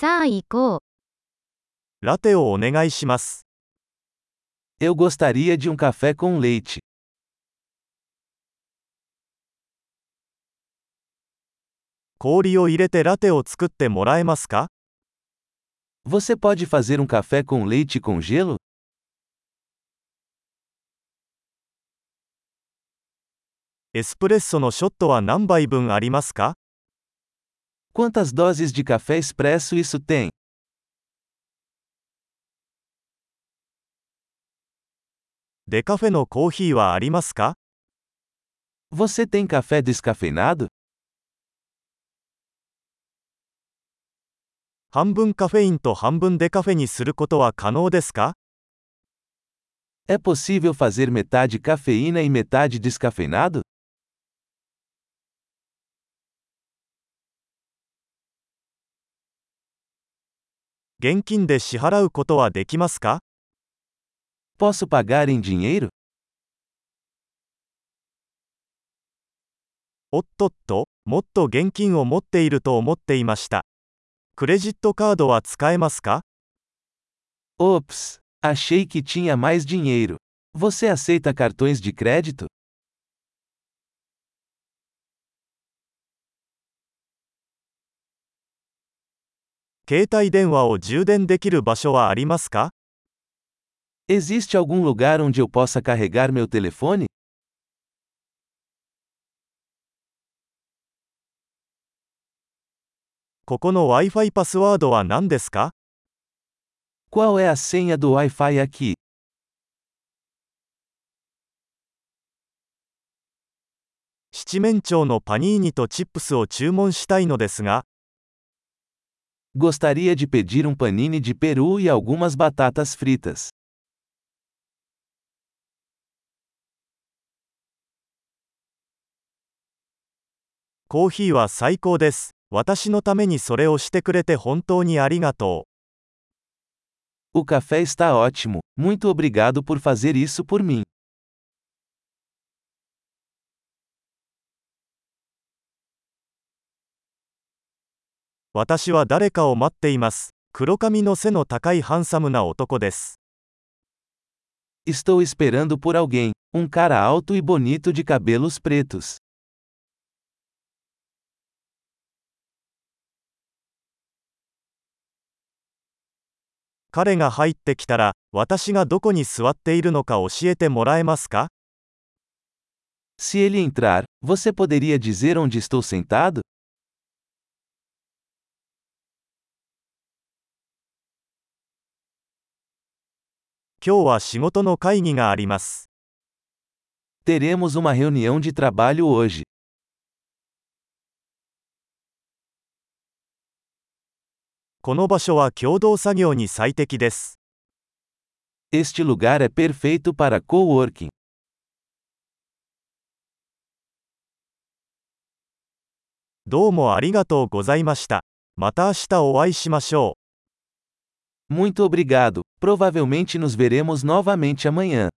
さあ行こう。ラテをお願いします。Eu gostaria de um café com leite. 氷を入れてラテを作ってもらえますか Você pode fazer um café com leite com gelo? エスプレッソのショットは何杯分ありますか Quantas doses de café expresso isso tem? デカフェのコーヒーはありますか Você tem café descafeinado? 半分カフェインと半分デカフェにすることは可能ですか É possível fazer metade cafeína e metade descafeinado? 現金で支払うことはできますか Posso pagar em dinheiro? おっとっと、もっと現金を持っていると思っていました。クレジットカードは使えますか Ops! Achei que tinha mais dinheiro. Você aceita cartões de crédito? 携帯電話を充電できる場所はありますか Existe algum lugar onde eu possa carregar meu telefone? ここの Wi-Fi パスワードは何ですか Qual é a senha do Wi-Fi aqui? 七面鳥のパニーニとチップスを注文したいのですが、Gostaria de pedir um panini de peru e algumas batatas fritas. コーヒーは最高です。私のためにそれをしてくれて本当にありがとう。 O café está ótimo, muito obrigado por fazer isso por mim. 私は誰かを待っています。黒髪の背の高いハンサムな男です。Estou esperando por alguém, um cara alto e bonito de cabelos pretos. 彼が入ってきたら、私がどこに座っているのか教えてもらえますか Se ele entrar, você poderia dizer onde estou sentado? 今日は仕事の会議があります。Teremos uma reunião de trabalho hoje. この場所は共同作業に最適です。Este lugar é perfeito para coworking. どうもありがとうございました。また明日お会いしましょう。Muito obrigado, provavelmente nos veremos novamente amanhã.